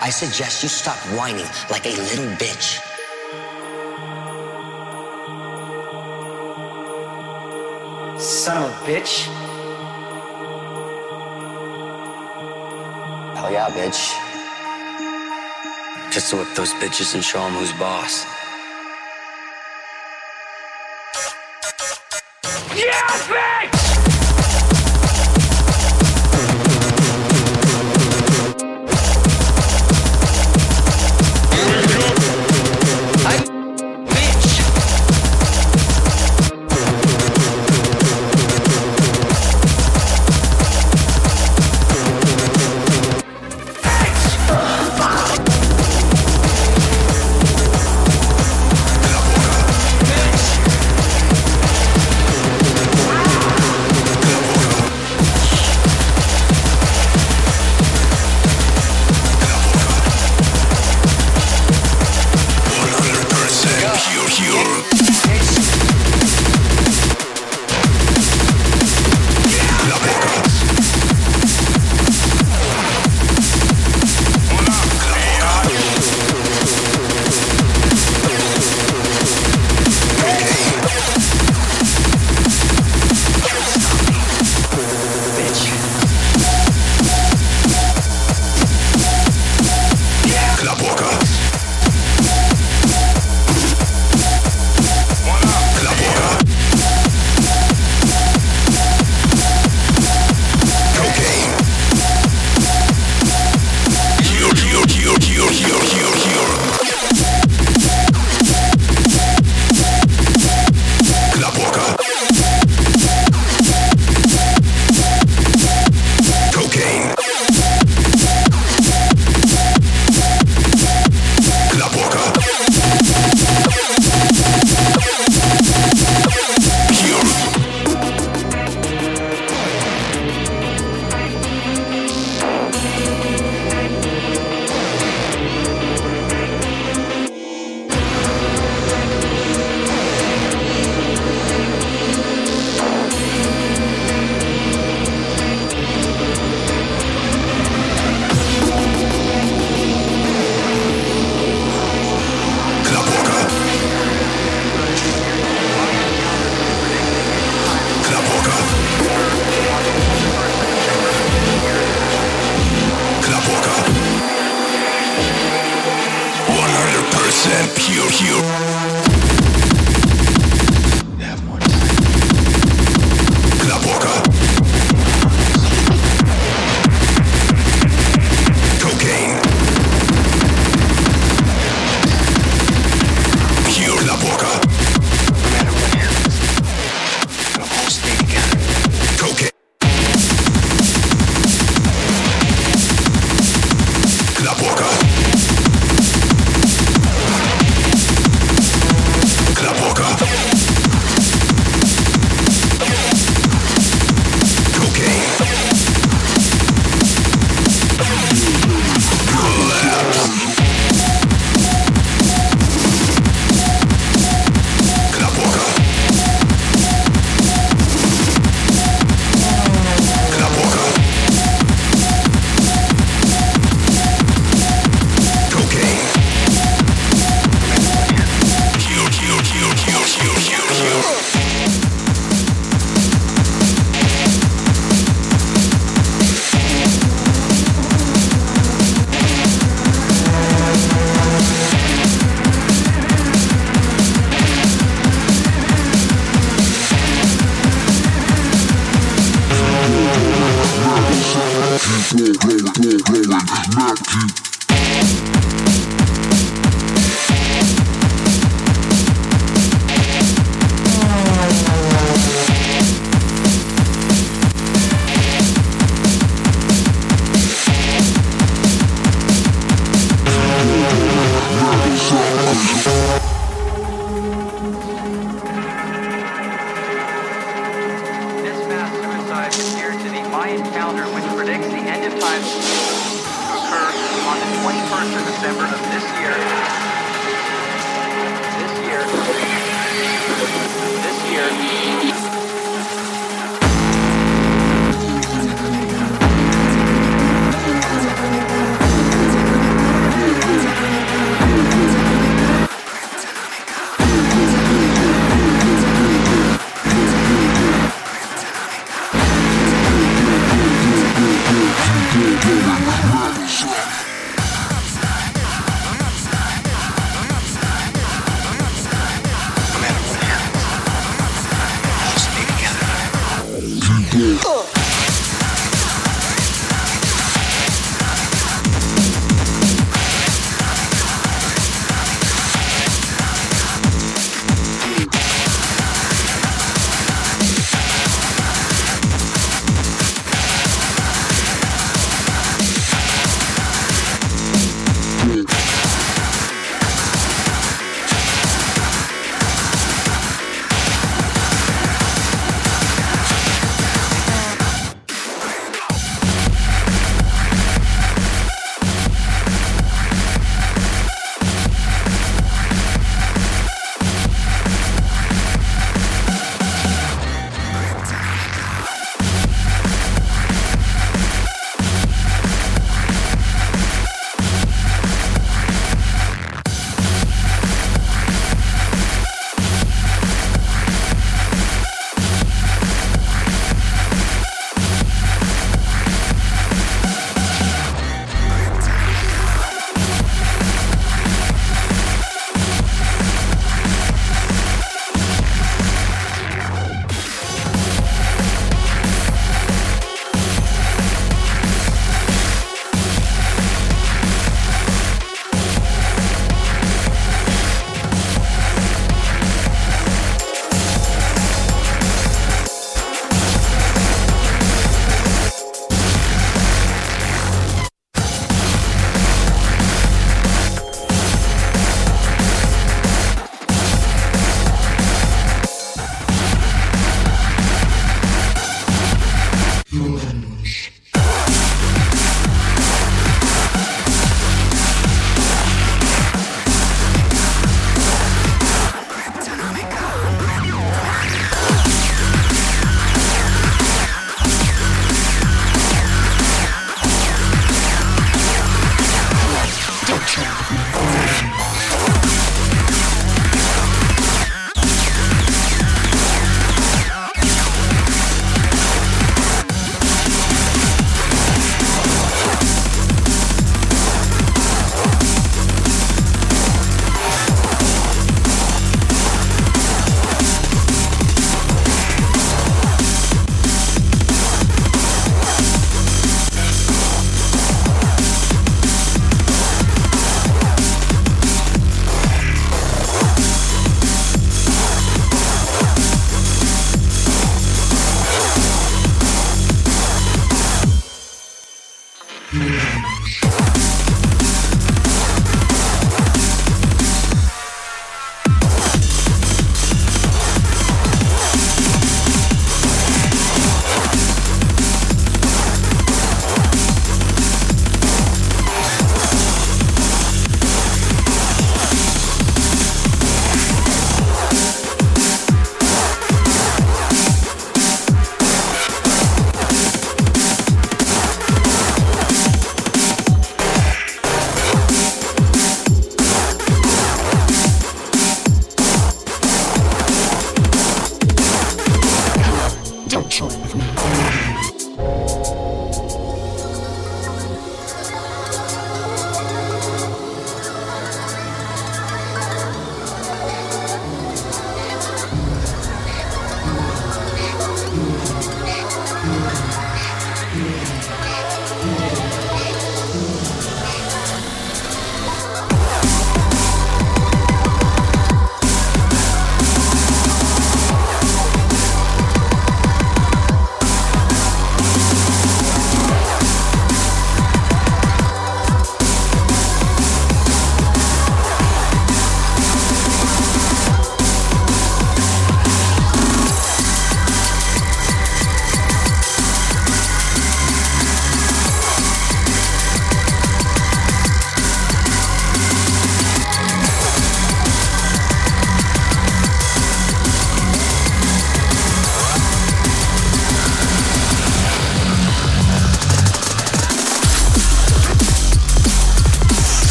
I suggest you stop whining like a little bitch. Son of a bitch. Hell yeah, bitch. Just to whip those bitches and show them who's boss. Yeah, bitch!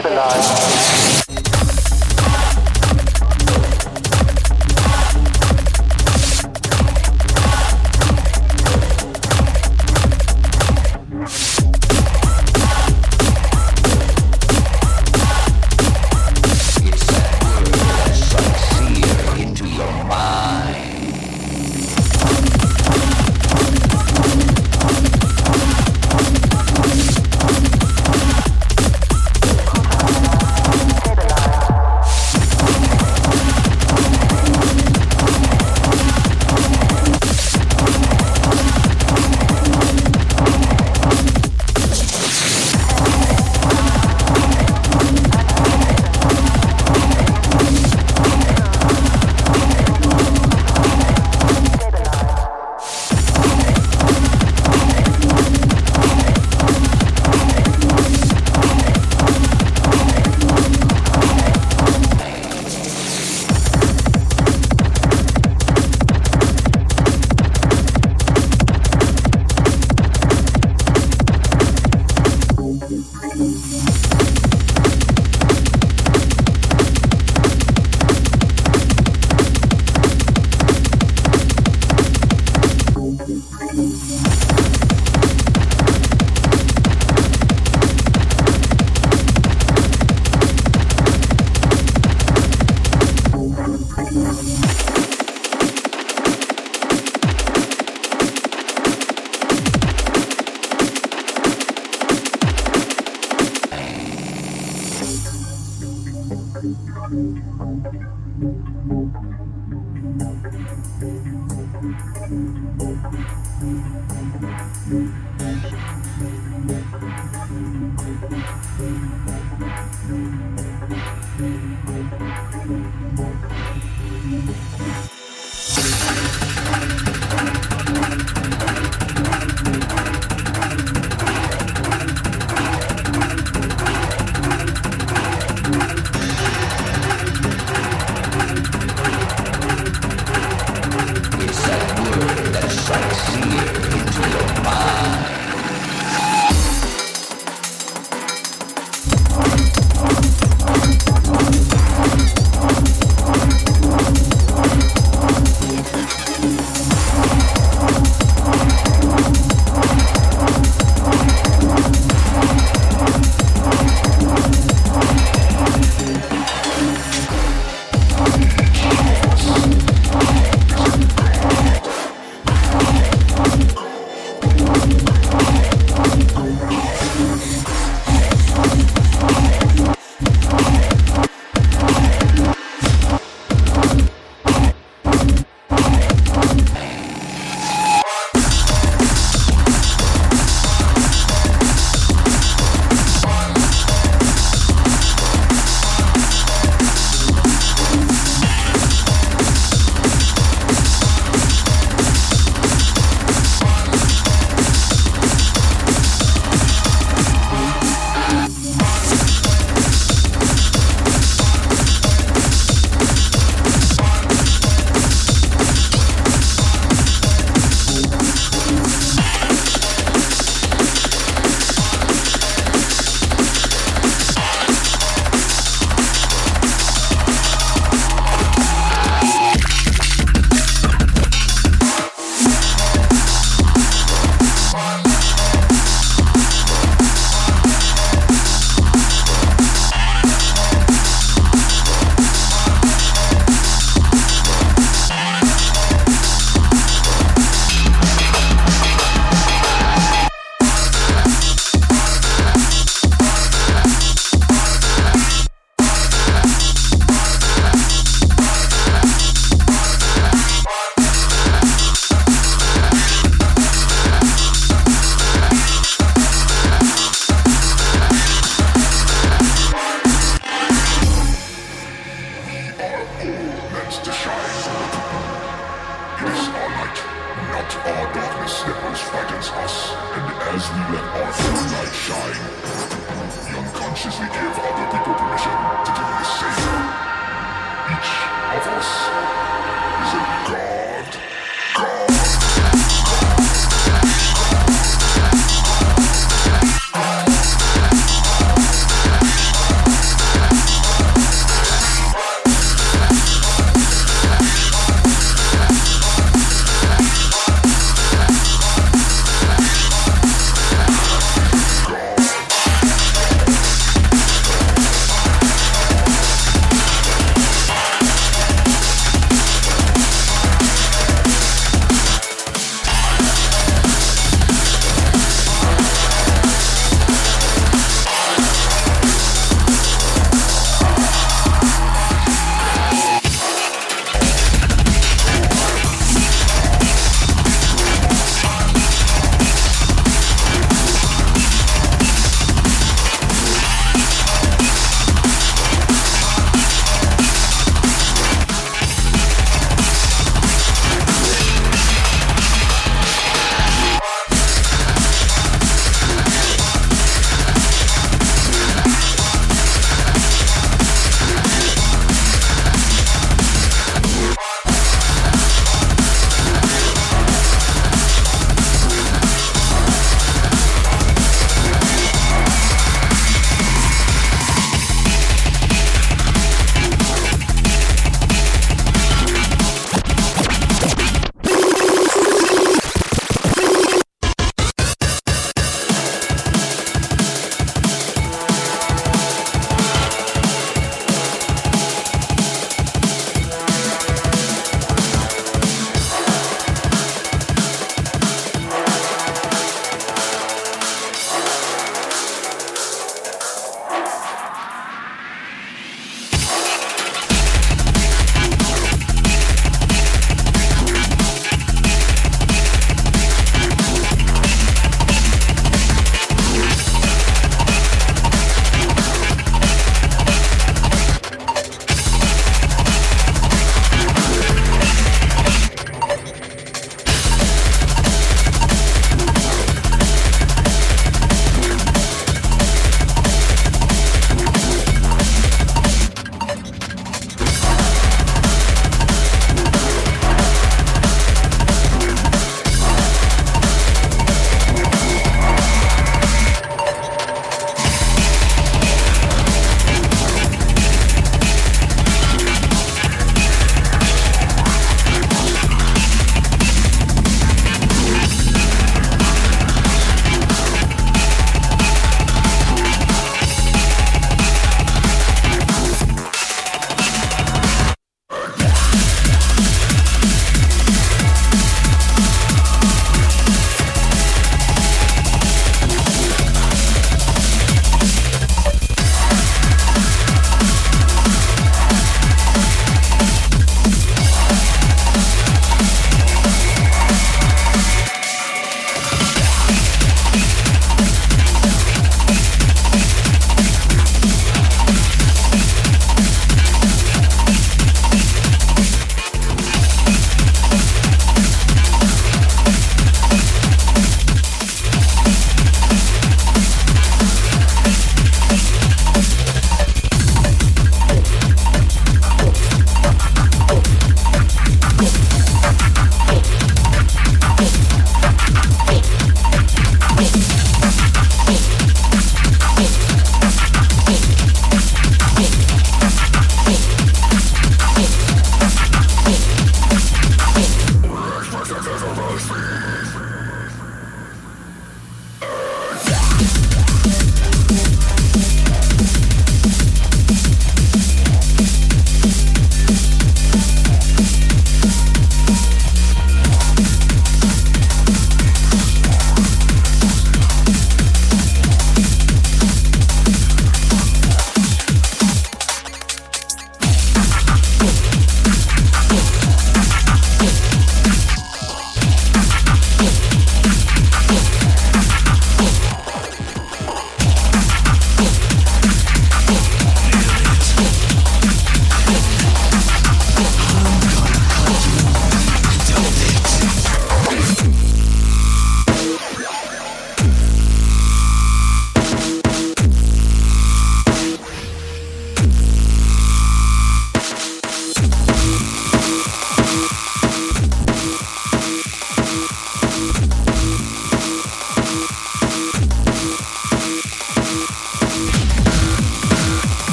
Stabilized.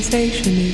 Sensation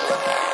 Bye.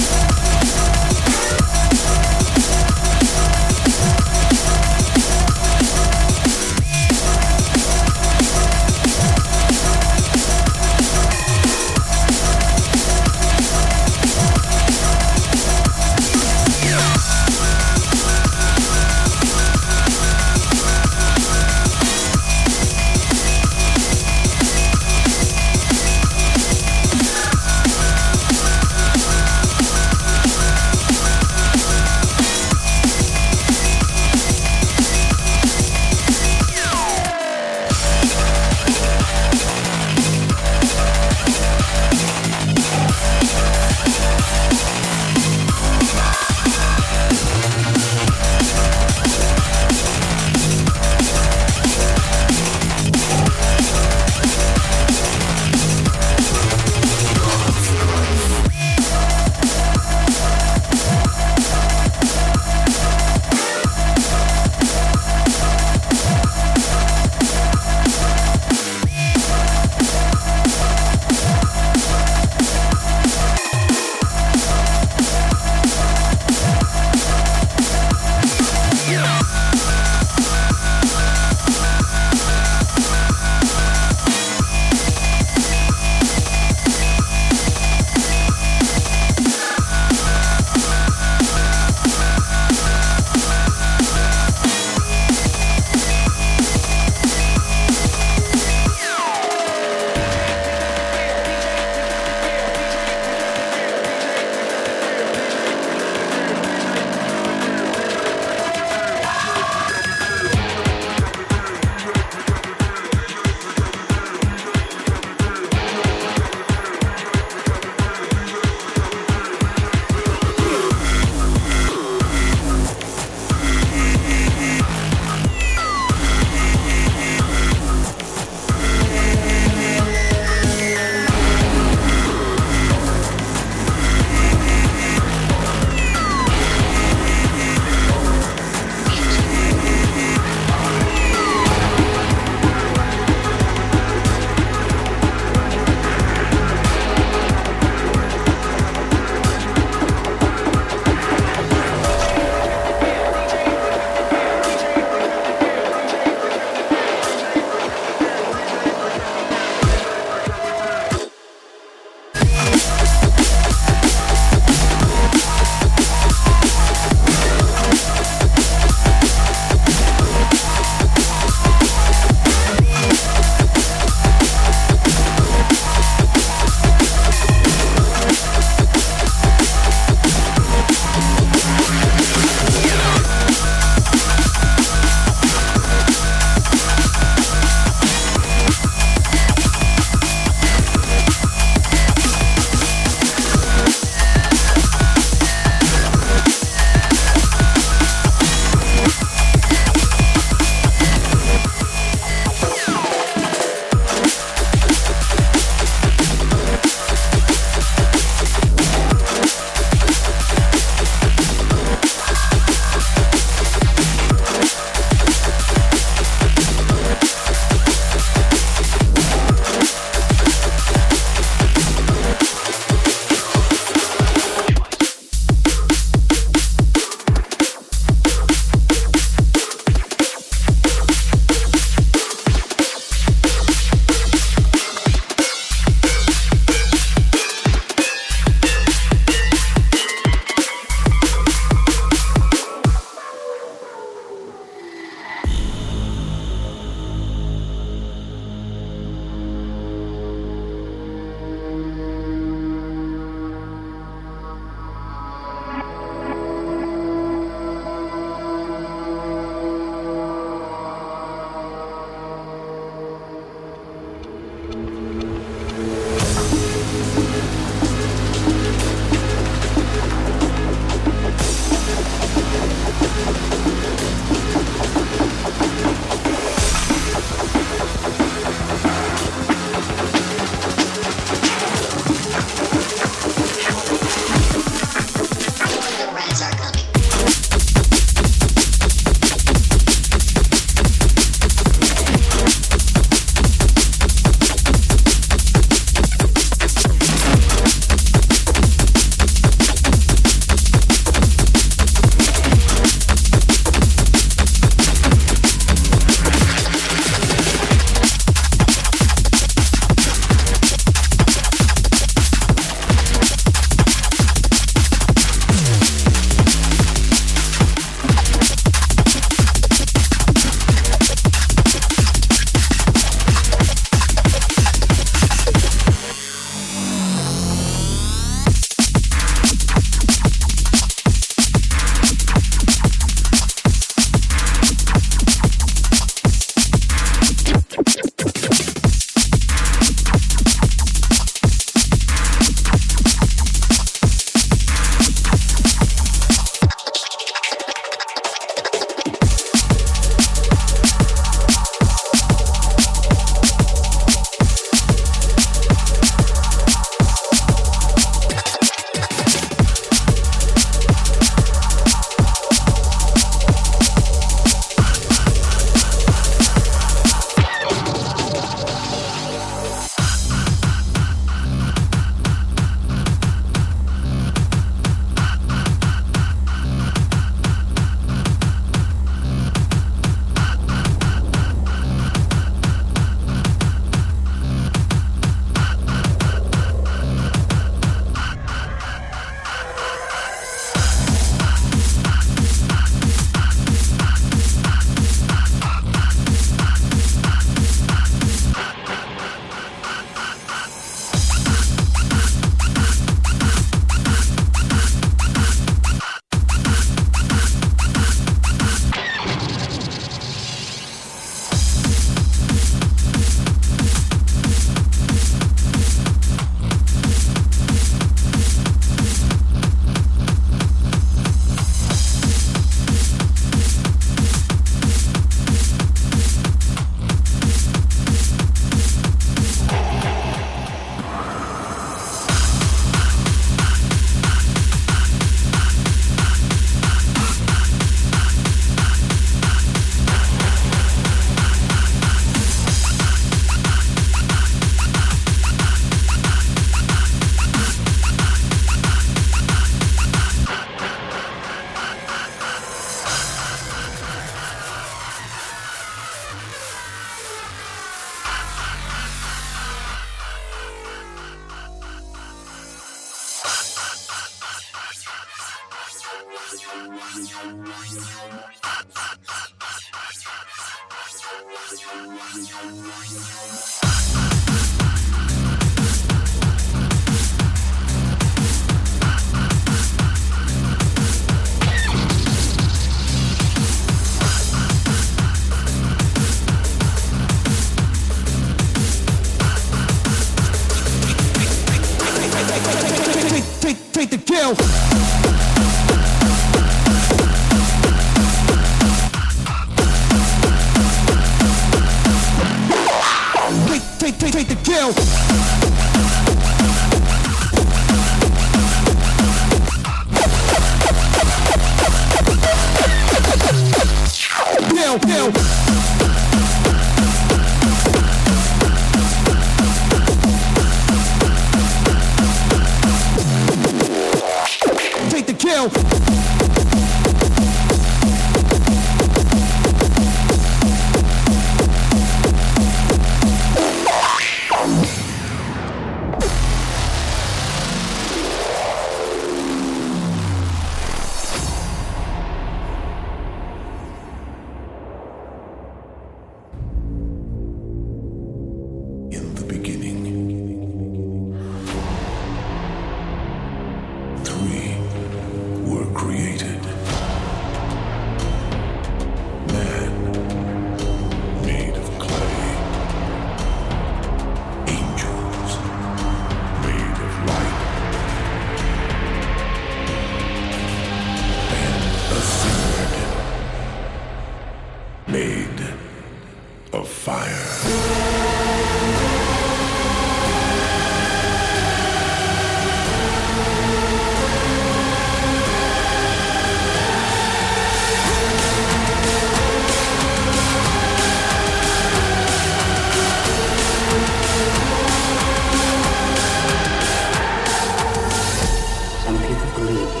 Believe